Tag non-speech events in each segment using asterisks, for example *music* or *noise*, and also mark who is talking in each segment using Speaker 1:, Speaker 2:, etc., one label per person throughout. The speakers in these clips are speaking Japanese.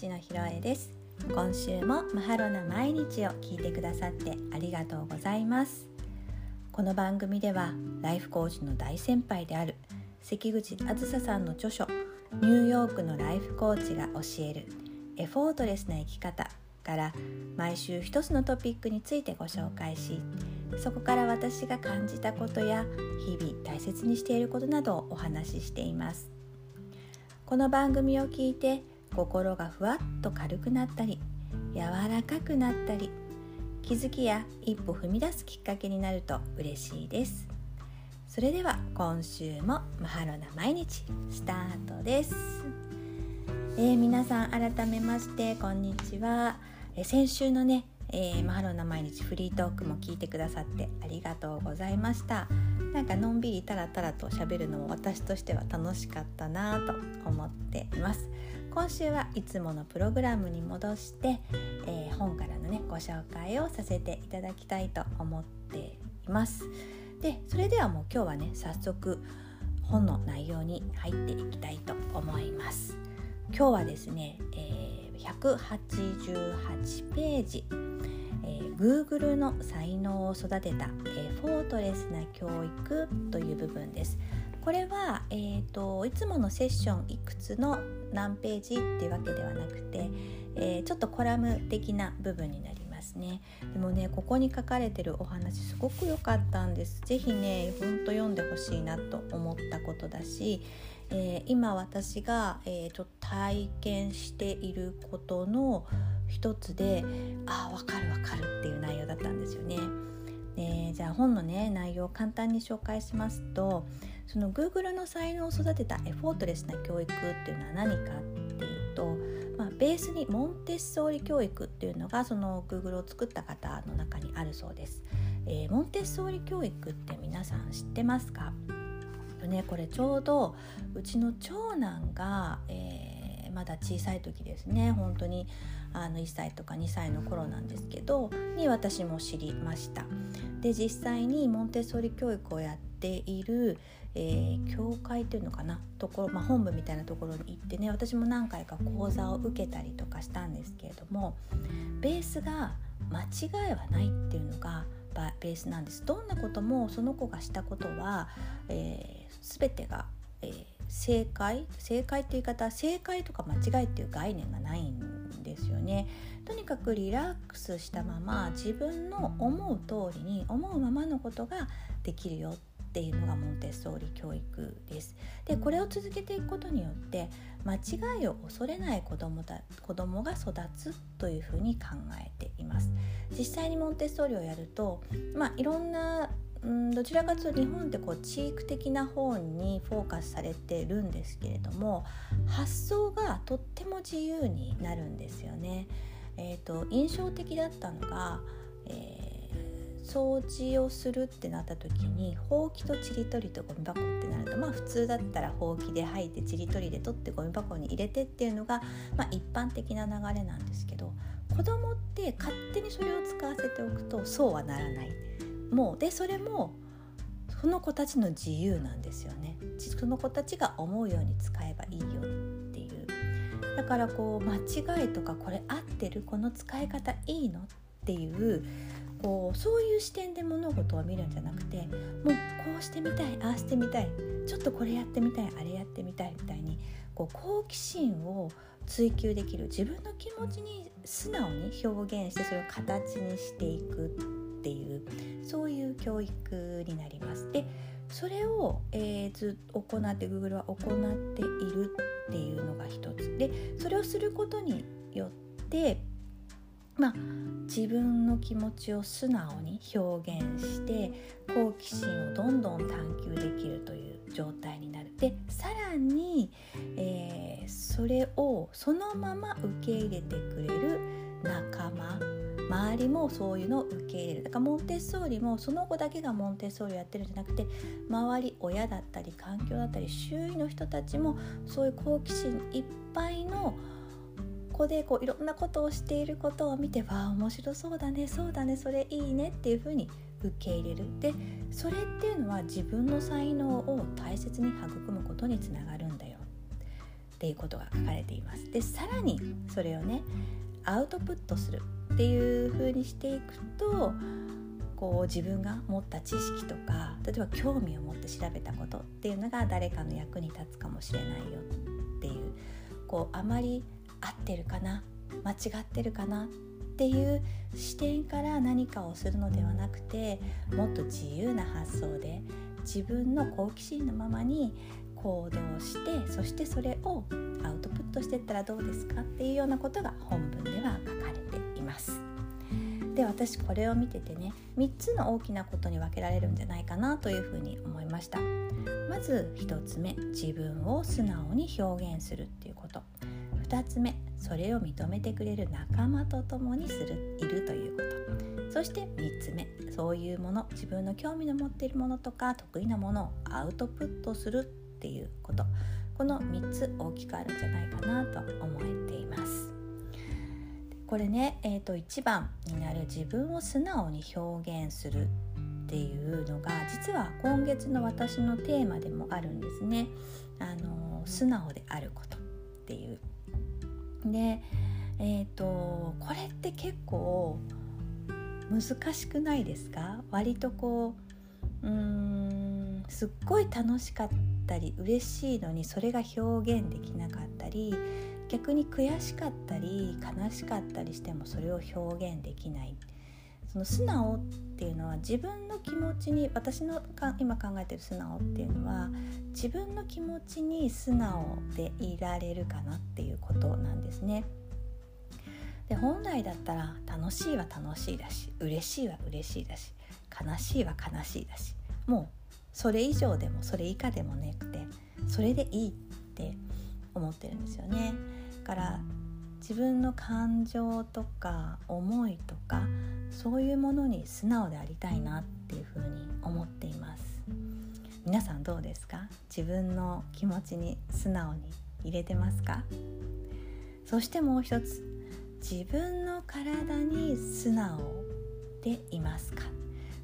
Speaker 1: チのひろえです。今週もマハロな毎日を聞いてくださってありがとうございます。この番組ではライフコーチの大先輩である関口あずささんの著書ニューヨークのライフコーチが教えるエフォートレスな生き方から毎週一つのトピックについてご紹介しそこから私が感じたことや日々大切にしていることなどをお話ししています。この番組を聞いて心がふわっと軽くなったり柔らかくなったり気づきや一歩踏み出すきっかけになると嬉しいです。それでは今週もマハロな毎日スタートです、えー、皆さん改めましてこんにちは、えー、先週のね、えー、マハロな毎日フリートークも聞いてくださってありがとうございました。なんかのんびりタラタラと喋るのも私としては楽しかったなと思っています。今週はいつものプログラムに戻して、えー、本からのねご紹介をさせていただきたいと思っています。でそれではもう今日はね早速本の内容に入っていきたいと思います。今日はですね、えー、188ページ、えー、Google の才能を育てた、えー、フォートレスな教育という部分です。これは、えーと、いつものセッションいくつの何ページっていうわけではなくて、えー、ちょっとコラム的な部分になりますねでもねここに書かれてるお話すごく良かったんです是非ねほんと読んでほしいなと思ったことだし、えー、今私が、えー、ちょっと体験していることの一つでああ分かる分かるっていう内容だったんですよね。でじゃあ本のね内容を簡単に紹介しますとその Google の才能を育てたエフォートレスな教育っていうのは何かっていうと、まあ、ベースにモンテッソーリ教育っていうのがその Google を作った方の中にあるそうです。えー、モンテッソーリ教育って皆さん知ってますか？ね、これちょうどうちの長男が、えー、まだ小さい時ですね。本当にあの1歳とか2歳の頃なんですけどに私も知りました。で実際にモンテッソーリ教育をやっている、えー、教会っていうのかな？ところ、まあ、本部みたいなところに行ってね私も何回か講座を受けたりとかしたんですけれどもベースが間違いはないっていうのがベースなんです。どんなこともその子がしたことは、えー、全てが、えー、正解正解って言い方正解とか間違いっていう概念がないんですよねとにかくリラックスしたまま自分の思う通りに思うままのことができるよっていうのがモンテッソーリ教育です。でこれを続けていくことによって間違いを恐れない子どもだ子供が育つというふうに考えています。実際にモンテッソーリをやると、まあ、いろんなんどちらかというと日本ってこう地域的な方にフォーカスされてるんですけれども発想がとっても自由になるんですよね。えーと、印象的だったのが、えー掃除をするってなった時にほうきとちりとりとゴミ箱ってなるとまあ普通だったらほうきで吐いてちりとりで取ってゴミ箱に入れてっていうのが、まあ、一般的な流れなんですけど子供って勝手にそれを使わせておくとそうはならない。もうでそれもその子たちの自由なんですよね。その子たちが思うように使えばいいよっていうだからこう間違いとかこれ合ってるこの使い方いいのっていうこうそういう視点で物事を見るんじゃなくてもうこうしてみたいああしてみたいちょっとこれやってみたいあれやってみたいみたいにこう好奇心を追求できる自分の気持ちに素直に表現してそれを形にしていくっていうそういう教育になります。でそれを、えー、ずっと行って Google は行っているっていうのが一つでそれをすることによってまあ、自分の気持ちを素直に表現して好奇心をどんどん探求できるという状態になる。でさらに、えー、それをそのまま受け入れてくれる仲間周りもそういうのを受け入れる。だからモンテッソーリもその子だけがモンテッソーリをやってるんじゃなくて周り親だったり環境だったり周囲の人たちもそういう好奇心いっぱいのこでこういろんなことをしていることを見てわあ面白そうだねそうだねそれいいねっていうふうに受け入れる。でそれっていうのは自分の才能を大切に育むことにつながるんだよ。っていうことが書かれています。でさらにそれをねアウトプットする。っていう風にしていくとこう自分が持った知識とか例えば興味を持って調べたことっていうのが誰かの役に立つかもしれないよっていうこうあまり合ってるかな間違ってるかなっていう視点から何かをするのではなくてもっと自由な発想で自分の好奇心のままに行動してそしてそれをアウトプットしていったらどうですかっていうようなことが本文では書ます。で私これを見ててね3つの大きなことに分けられるんじゃないかなというふうに思いました。まず1つ目自分を素直に表現するっていうこと。2つ目それを認めてくれる仲間と共にするいるということ。そして3つ目そういうもの自分の興味の持っているものとか得意なものをアウトプットするっていうこと。この3つ大きくあるんじゃないかなと思えています。これね、えーと、1番になる自分を素直に表現するっていうのが実は今月の私のテーマでもあるんですね。あの素直であることっていう。で、えーと、これって結構難しくないですか？割とこううーんすっごい楽しかったり嬉しいのにそれが表現できなかったり逆に悔しかったり悲しかったりしてもそれを表現できないその素直っていうのは自分の気持ちに私のか今考えてる素直っていうのは自分の気持ちに素直でいられるかなっていうことなんですね。で本来だったら楽しいは楽しいだし嬉しいは嬉しいだし悲しいは悲しいだしもうそれ以上でもそれ以下でもなくてそれでいいって思ってるんですよね。から自分の感情とか思いとかそういうものに素直でありたいなっていうふうに思っています。皆さんどうですか？自分の気持ちに素直に入れてますか？そしてもう一つ自分の体に素直でいますか？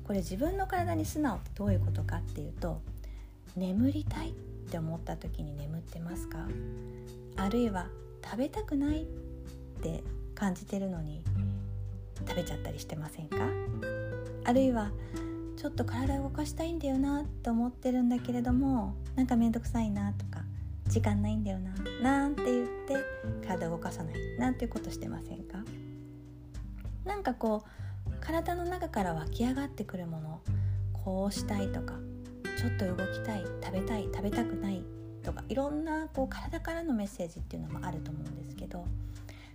Speaker 1: これ自分の体に素直ってどういうことかっていうと眠りたいっって思った時に眠ってますか？あるいは食べたくないって感じてるのに食べちゃったりしてませんか？あるいはちょっと体を動かしたいんだよなと思ってるんだけれどもなんか面倒くさいなとか時間ないんだよななんて言って体を動かさないなんていうことしてませんか？なんかこう体の中から湧き上がってくるものこうしたいとかちょっと動きたい食べたい食べたくないとかいろんなこう体からのメッセージっていうのもあると思うんですけど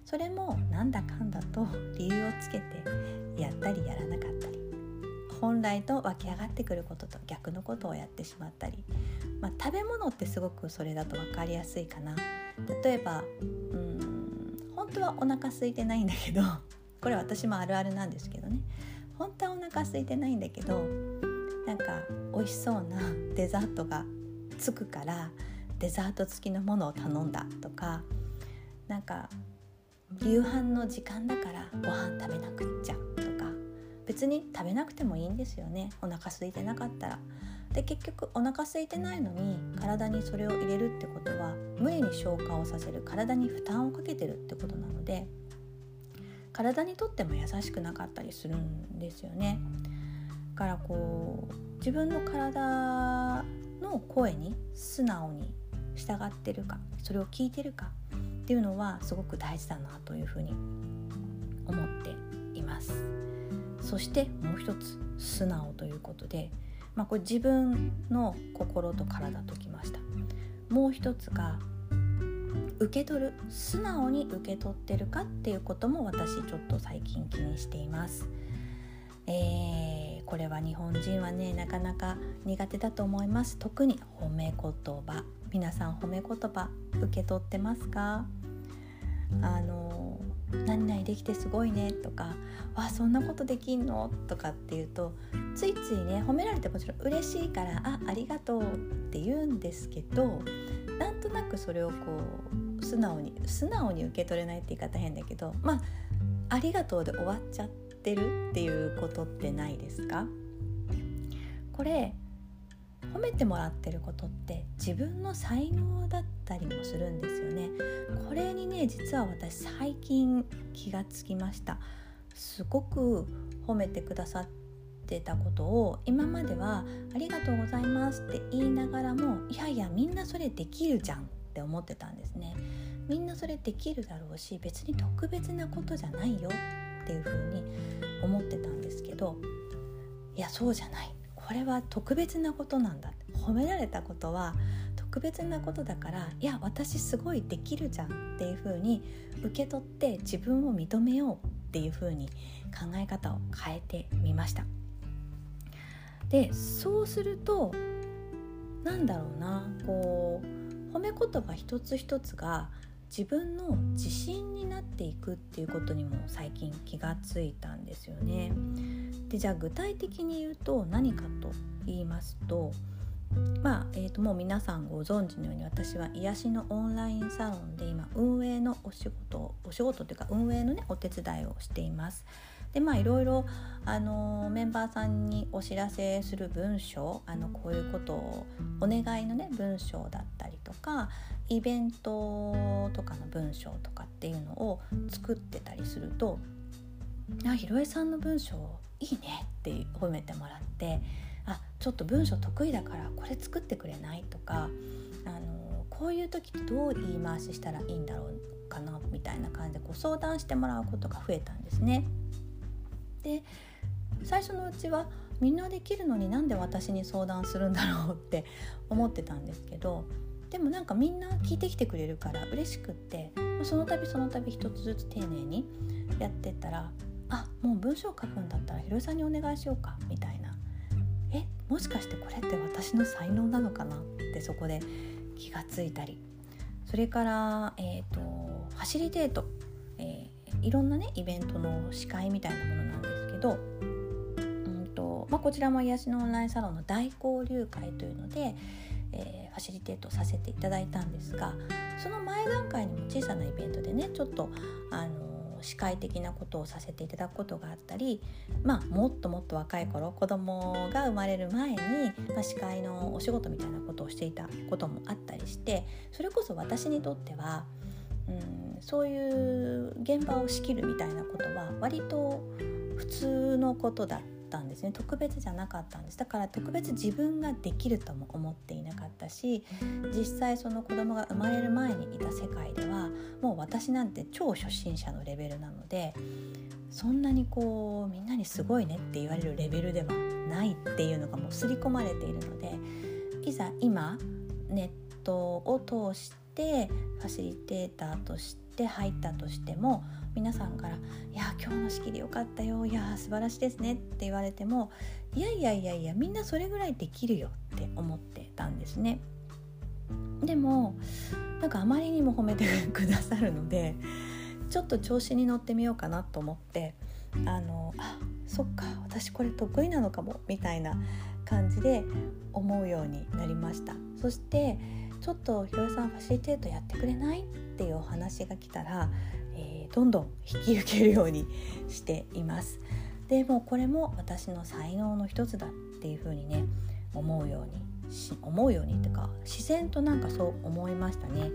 Speaker 1: それもなんだかんだと理由をつけてやったりやらなかったり本来と湧き上がってくることと逆のことをやってしまったり、まあ、食べ物ってすごくそれだと分かりやすいかな。例えばうん本当はお腹空いてないんだけどこれ私もあるあるなんですけどね。本当はお腹空いてないんだけどなんか美味しそうな *laughs* デザートがつくからデザート付きのものを頼んだとかなんか夕飯の時間だからご飯食べなくっちゃとか別に食べなくてもいいんですよねお腹空いてなかったら。で結局お腹空いてないのに体にそれを入れるってことは無理に消化をさせる体に負担をかけてるってことなので体にとっても優しくなかったりするんですよね。だからこう自分の体の声に素直に従ってるかそれを聞いてるかっていうのはすごく大事だなというふうに思っていますそしてもう一つ素直ということで、まあ、これ自分の心と体ときましたもう一つが受け取る素直に受け取ってるかっていうことも私ちょっと最近気にしています。えー、これは日本人はねなかなか苦手だと思います。特に褒め言葉。皆さん褒め言葉受け取ってますか？あの何々できてすごいね。とかわそんなことできんの？とかっていうとついついね褒められてもちろん嬉しいからあありがとう。って言うんですけどなんとなくそれをこう素直に素直に受け取れないって言い方変だけどまあありがとうで終わっちゃっててるっていうことってないですか？これ褒めてもらってることって自分の才能だったりもするんですよね。これにね実は私最近気がつきました。すごく褒めてくださってたことを今までは「ありがとうございます」って言いながらもいやいやみんなそれできるじゃんって思ってたんですね。みんなそれできるだろうし別に特別なことじゃないよっていうふうに思ってたんですけどいやそうじゃない。これは特別なことなんだ褒められたことは特別なことだからいや私すごいできるじゃんっていうふうに受け取って自分を認めようっていうふうに考え方を変えてみました。でそうするとなんだろうなこう褒め言葉一つ一つが自分の自信になっていくっていうことにも最近気がついたんですよね。でじゃあ具体的に言うと何かと言いますとまあえー、ともう皆さんご存知のように私は癒しのオンラインサロンで今運営のお仕事お仕事というか運営のねお手伝いをしています。でまあいろいろあのメンバーさんにお知らせする文章あのこういうことをお願いのね文章だったりとかイベントとかの文章とかっていうのを作ってたりすると「あひろえさんの文章いいね」って褒めてもらって「あちょっと文章得意だからこれ作ってくれない?」とかあのこういう時ってどう言い回ししたらいいんだろうかなみたいな感じでこ相談してもらうことが増えたんですね。で最初のうちはみんなできるのになんで私に相談するんだろうって *laughs* 思ってたんですけどでもなんかみんな聞いてきてくれるから嬉しくってその度その度一つずつ丁寧にやってったらあもう文章書くんだったらひろさんにお願いしようかみたいな。えもしかしてこれって私の才能なのかなってそこで気がついたり。それから、えーと、ファシリテート、えー、いろんなねイベントの司会みたいなものど、うんとまあ、こちらも癒しのオンラインサロンの大交流会というので、えー、ファシリテートさせていただいたんですがその前段階にも小さなイベントでねちょっとあの司会的なことをさせていただくことがあったり、まあ、もっともっと若い頃子供が生まれる前に、まあ、司会のお仕事みたいなことをしていたこともあったりしてそれこそ私にとっては、うん、そういう現場を仕切るみたいなことは割と普通のことだったんですね。特別じゃなかったんです。だから特別自分ができるとも思っていなかったし実際その子供が生まれる前にいた世界ではもう私なんて超初心者のレベルなのでそんなにこうみんなにすごいねって言われるレベルではないっていうのがもう刷り込まれているのでいざ今ネットを通してファシリテーターとして入ったとしても皆さんから「いや今日の仕切りよかったよいや素晴らしいですね」って言われてもいやいやいやいやみんなそれぐらいできるよって思ってたんですね。でもなんかあまりにも褒めてくださるのでちょっと調子に乗ってみようかなと思ってあのあそっか私これ得意なのかもみたいな感じで思うようになりましたそしてちょっとひろえさんファシリテートやってくれない？っていうお話が来たらえー、どんどん引き受けるようにしています。でもこれも私の才能の一つだっていう風にね思うように思うようにっていうか自然となんかそう思いましたね。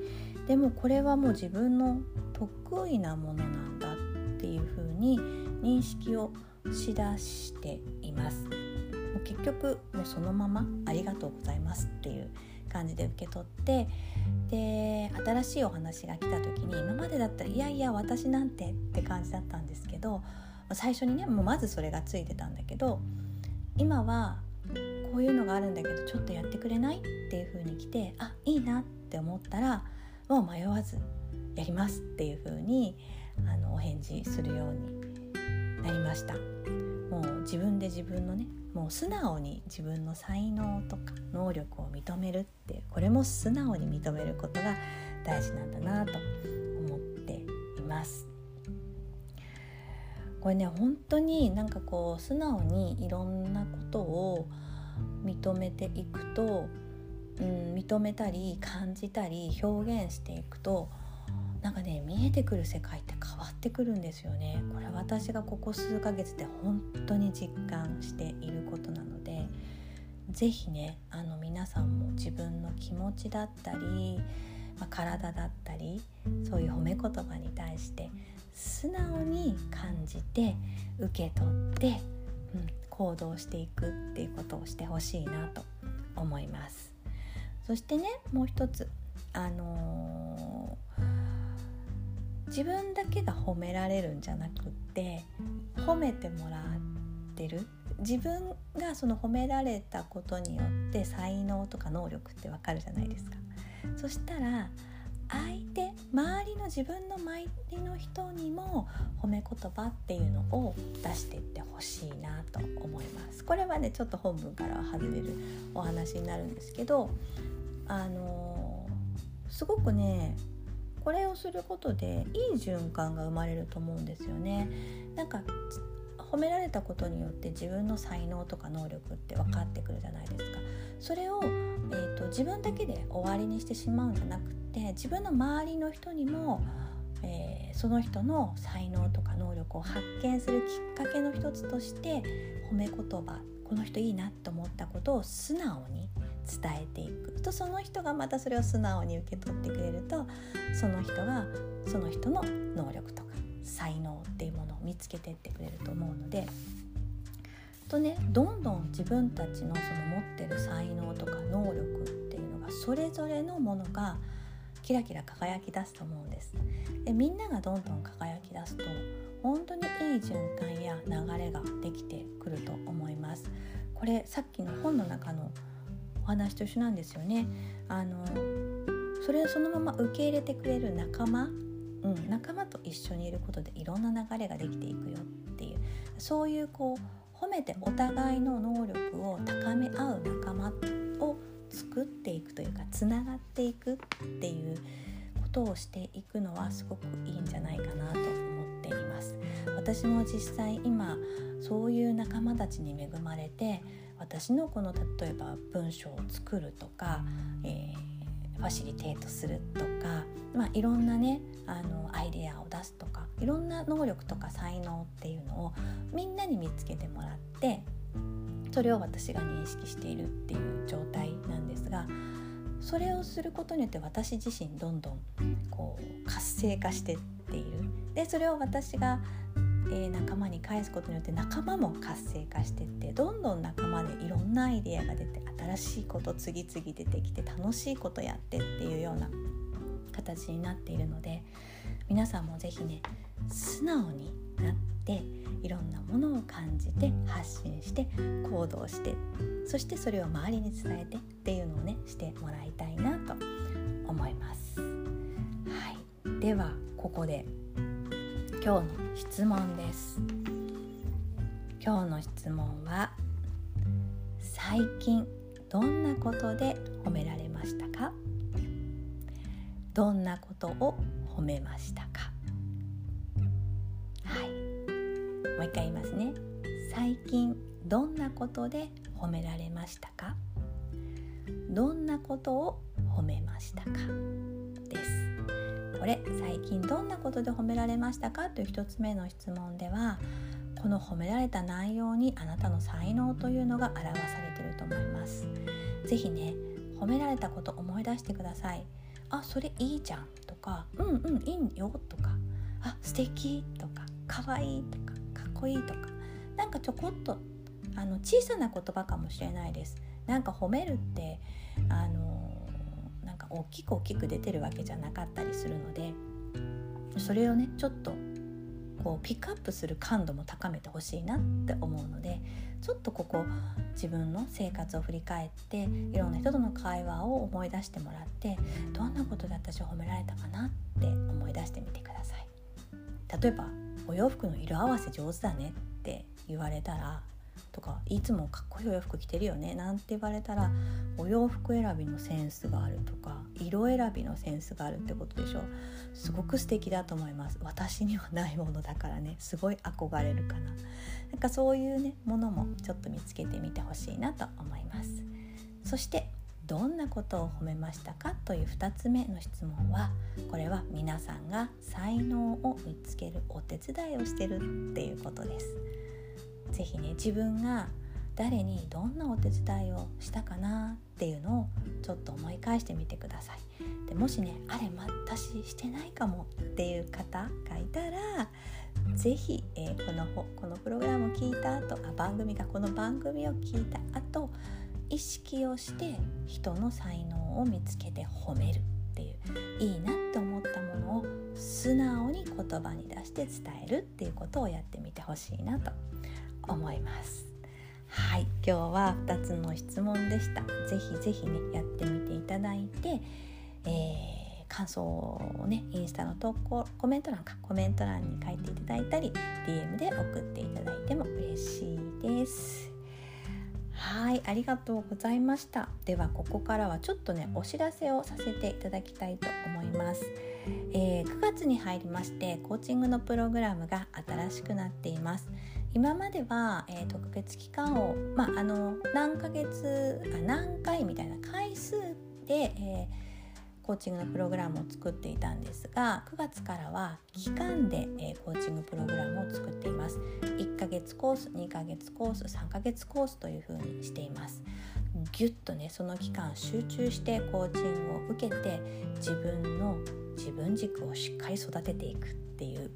Speaker 1: でもこれはもう自分の得意なものなんだっていう風に認識をしだしています。もう結局もうそのままありがとうございますっていう感じで受け取ってで新しいお話が来た時に今までだったらいやいや私なんてって感じだったんですけど最初にねもうまずそれがついてたんだけど今はこういうのがあるんだけどちょっとやってくれないっていう風に来てあいいなって思ったらもう迷わずやりますっていう風にあのお返事するようになりました。もう自分で自分のねもう素直に自分の才能とか能力を認めるっていうこれも素直に認めることが大事なんだなと思っています。これね本当になんかこう素直にいろんなことを認めていくと、うん、認めたり感じたり表現していくとなんかね見えてくる世界って変ってくるんですよねこれ私がここ数ヶ月で本当に実感していることなので是非ねあの皆さんも自分の気持ちだったり、まあ、体だったりそういう褒め言葉に対して素直に感じて受け取って、うん、行動していくっていうことをしてほしいなと思います。そしてねもう一つあのー、自分だけが褒められるんじゃなくって褒めてもらってる自分がその褒められたことによって才能とか能力ってわかるじゃないですか。そしたら相手周りの自分の周りの人にも褒め言葉っていうのを出していってほしいなと思いますこれはねちょっと本文からは外れるお話になるんですけどあのー、すごくねこれをすることでいい循環が生まれると思うんですよね。なんか褒められたことによって自分の才能とか能力って分かってくるじゃないですか。それを、えーと、自分だけで終わりにしてしまうんじゃなくて自分の周りの人にも、えー、その人の才能とか能力を発見するきっかけの一つとして褒め言葉この人いいなと思ったことを素直に伝えていく。とその人がまたそれを素直に受け取ってくれるとその人がその人の能力とか才能っていうものを見つけてってくれると思うのでとねどんどん自分たちのその持ってる才能とか能力っていうのがそれぞれのものがキラキラ輝き出すと思うんです。でみんながどんどん輝き出すと本当にいい循環や流れができてくると思います。これさっきの本の中のお話と一緒なんですよね。あのそれをそのまま受け入れてくれる仲間うん、仲間と一緒にいることでいろんな流れができていくよっていう。そういうこう褒めてお互いの能力を高め合う仲間を作っていくというかつながっていくっていうことをしていくのはすごくいいんじゃないかなと思っています。私も実際今そういう仲間たちに恵まれて私のこの例えば文章を作るとか、えーファシリテートするとか、まあ、いろんなねあのアイデアを出すとかいろんな能力とか才能っていうのをみんなに見つけてもらってそれを私が認識しているっていう状態なんですがそれをすることによって私自身どんどんこう活性化してっている。でそれを私がえー、仲間に返すことによって仲間も活性化してってどんどん仲間でいろんなアイデアが出て新しいこと次々出てきて楽しいことやってっていうような形になっているので皆さんも是非ね素直になっていろんなものを感じて発信して行動してそしてそれを周りに伝えてっていうのをねしてもらいたいなと思います。はい、ではここで今日の質問です。今日の質問は最近どんなことで褒められましたか？どんなことを褒めましたか？はい。もう一回言いますね。最近どんなことで褒められましたか？どんなことを褒めましたか？れ最近どんなことで褒められましたか？という1つ目の質問ではこの褒められた内容にあなたの才能というのが表されていると思います。是非ね褒められたこと思い出してください。あそれいいじゃんとかうんうんいいよとかあ素敵とかかわいいとかかっこいいとかなんかちょこっとあの小さな言葉かもしれないです。なんか褒めるってあの大きく大きく出てるわけじゃなかったりするのでそれをねちょっとこうピックアップする感度も高めてほしいなって思うのでちょっとここ自分の生活を振り返っていろんな人との会話を思い出してもらってどんなことで私を褒められたかなって思い出してみてください。例えばお洋服の色合わせ上手だねって言われたらとかいつもかっこいいお洋服着てるよねなんて言われたらお洋服選びのセンスがあるとか色選びのセンスがあるってことでしょすごく素敵だと思います。私にはないものだからね。すごい憧れるかな。なんかそういうねものもちょっと見つけてみてほしいなと思います。そしてどんなことを褒めましたか？という2つ目の質問はこれは皆さんが才能を見つけるお手伝いをしてるっていうことです。是非ね自分が誰にどんなお手伝いをしたかなっていうのをちょっと思い返してみてください。でもしねあれ私してないかもっていう方がいたら是非、えー、このこのプログラムを聞いた後あ番組がこの番組を聞いた後意識をして人の才能を見つけて褒めるっていういいなって思ったものを素直に言葉に出して伝えるっていうことをやってみてほしいなと思います。はい。今日は2つの質問でした。ぜひぜひねやってみていただいて、えー、感想をねインスタの投稿コメント欄かコメント欄に書いていただいたり DM で送っていただいても嬉しいです。はい。ありがとうございました。ではここからはちょっとねお知らせをさせていただきたいと思います、えー、9月に入りましてコーチングのプログラムが新しくなっています。今までは、えー、特別期間を、まあ、あの何ヶ月あ何回みたいな回数で、えーコーチングのプログラムを作っていたんですが9月からは期間で、えー、コーチングプログラムを作っています。1ヶ月コース2ヶ月コース3ヶ月コースというふうにしています。ぎゅっとねその期間集中してコーチングを受けて自分の自分軸をしっかり育てていくっていう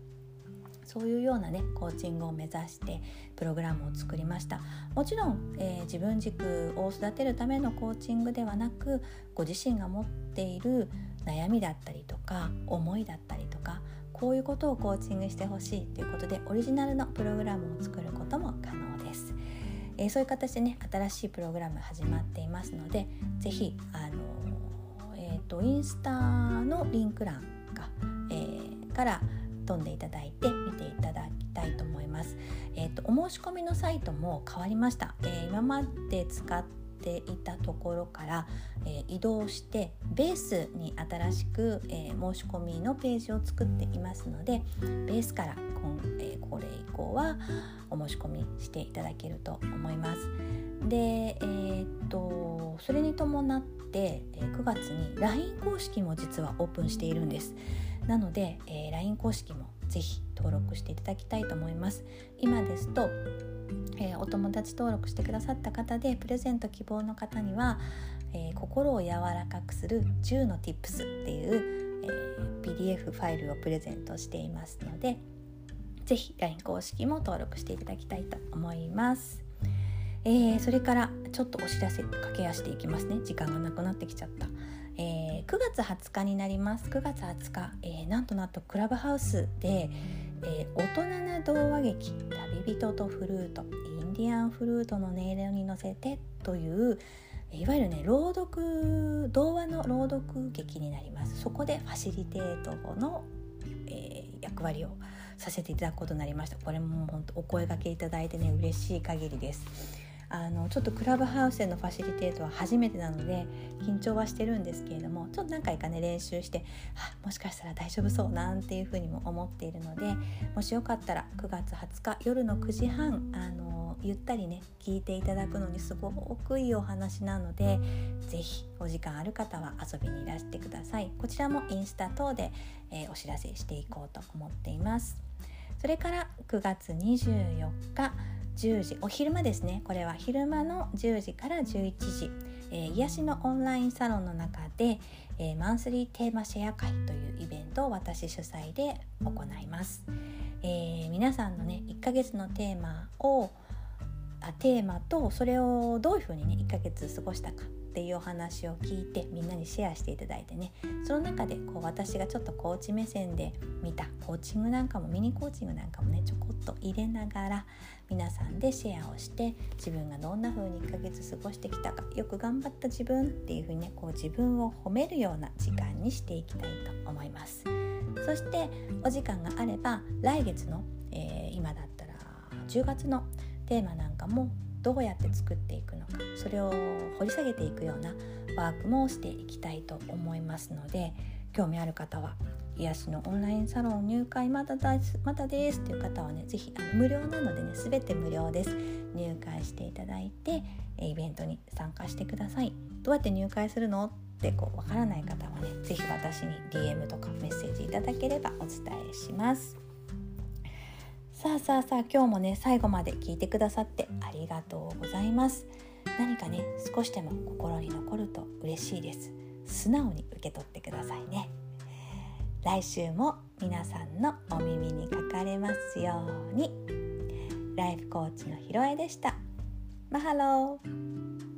Speaker 1: そういうようなねコーチングを目指してプログラムを作りましたもちろん、えー、自分軸を育てるためのコーチングではなくご自身が持っている悩みだったりとか思いだったりとかこういうことをコーチングしてほしいということでオリジナルのプログラムを作ることも可能です。えー、そういう形でね新しいプログラム始まっていますので是非あのー、えーと、インスタのリンク欄か、えー、から飛んでいただいて見ていただきたいと思います。えーと、お申し込みのサイトも変わりました。えー、今まで使っていたところから、えー、移動してベースに新しく、えー、申し込みのページを作っていますのでベースから今、えこれ以降はお申し込みしていただけると思います。で、えー、っとそれに伴って、え9月に LINE 公式も実はオープンしているんです。なので、えー、LINE 公式もぜひ登録していただきたいと思います今ですと、えー、お友達登録してくださった方でプレゼント希望の方には、えー、心を柔らかくする10の Tips っていう、え PDF ファイルをプレゼントしていますのでぜひ LINE 公式も登録していただきたいと思います。えー、それからちょっとお知らせ駆け足でいきますね時間がなくなってきちゃった。9月20日になります。9月20日、えー、なんとなんとクラブハウスで、えー、大人な童話劇「旅人とフルート」「インディアンフルートの音色に乗せて」といういわゆるね朗読童話の朗読劇になります。そこでファシリテートの、えー、役割をさせていただくことになりました。これも本当お声がけいただいてね嬉しい限りです。あのちょっとクラブハウスでのファシリテートは初めてなので緊張はしてるんですけれどもちょっと何回かね練習してあもしかしたら大丈夫そうなんていうふうにも思っているのでもしよかったら9月20日夜の9時半あのゆったりね聞いていただくのにすごくいいお話なので是非お時間ある方は遊びにいらしてください。こちらもインスタ等で、えー、お知らせしていこうと思っています。それから9月24日10時。お昼間ですね。これは昼間の10時から11時、えー、癒しのオンラインサロンの中で、えー、マンスリーテーマシェア会というイベントを私主催で行います、えー、皆さんのね1ヶ月のテーマをあテーマとそれをどういうふうにね1ヶ月過ごしたかっていうお話を聞いてみんなにシェアしていただいてねその中でこう私がちょっとコーチ目線で見たコーチングなんかもミニコーチングなんかもねちょこっと入れながら皆さんでシェアをして自分がどんな風に1ヶ月過ごしてきたかよく頑張った自分っていう風にねこう自分を褒めるような時間にしていきたいと思います。そしてお時間があれば来月の、えー、今だったら10月のテーマなんかもどうやって作っていくのかそれを掘り下げていくようなワークもしていきたいと思いますので興味ある方は癒しのオンラインサロン入会まだですまだですっていう方はね是非無料なのでね全て無料です。入会していただいてイベントに参加してください。どうやって入会するのってこうわからない方はね是非私に DM とかメッセージいただければお伝えします。さあさあさあ今日もね最後まで聞いてくださってありがとうございます。何かね少しでも心に残ると嬉しいです。素直に受け取ってくださいね。来週も皆さんのお耳にかかれますように。ライフコーチのひろえでした。マハロー。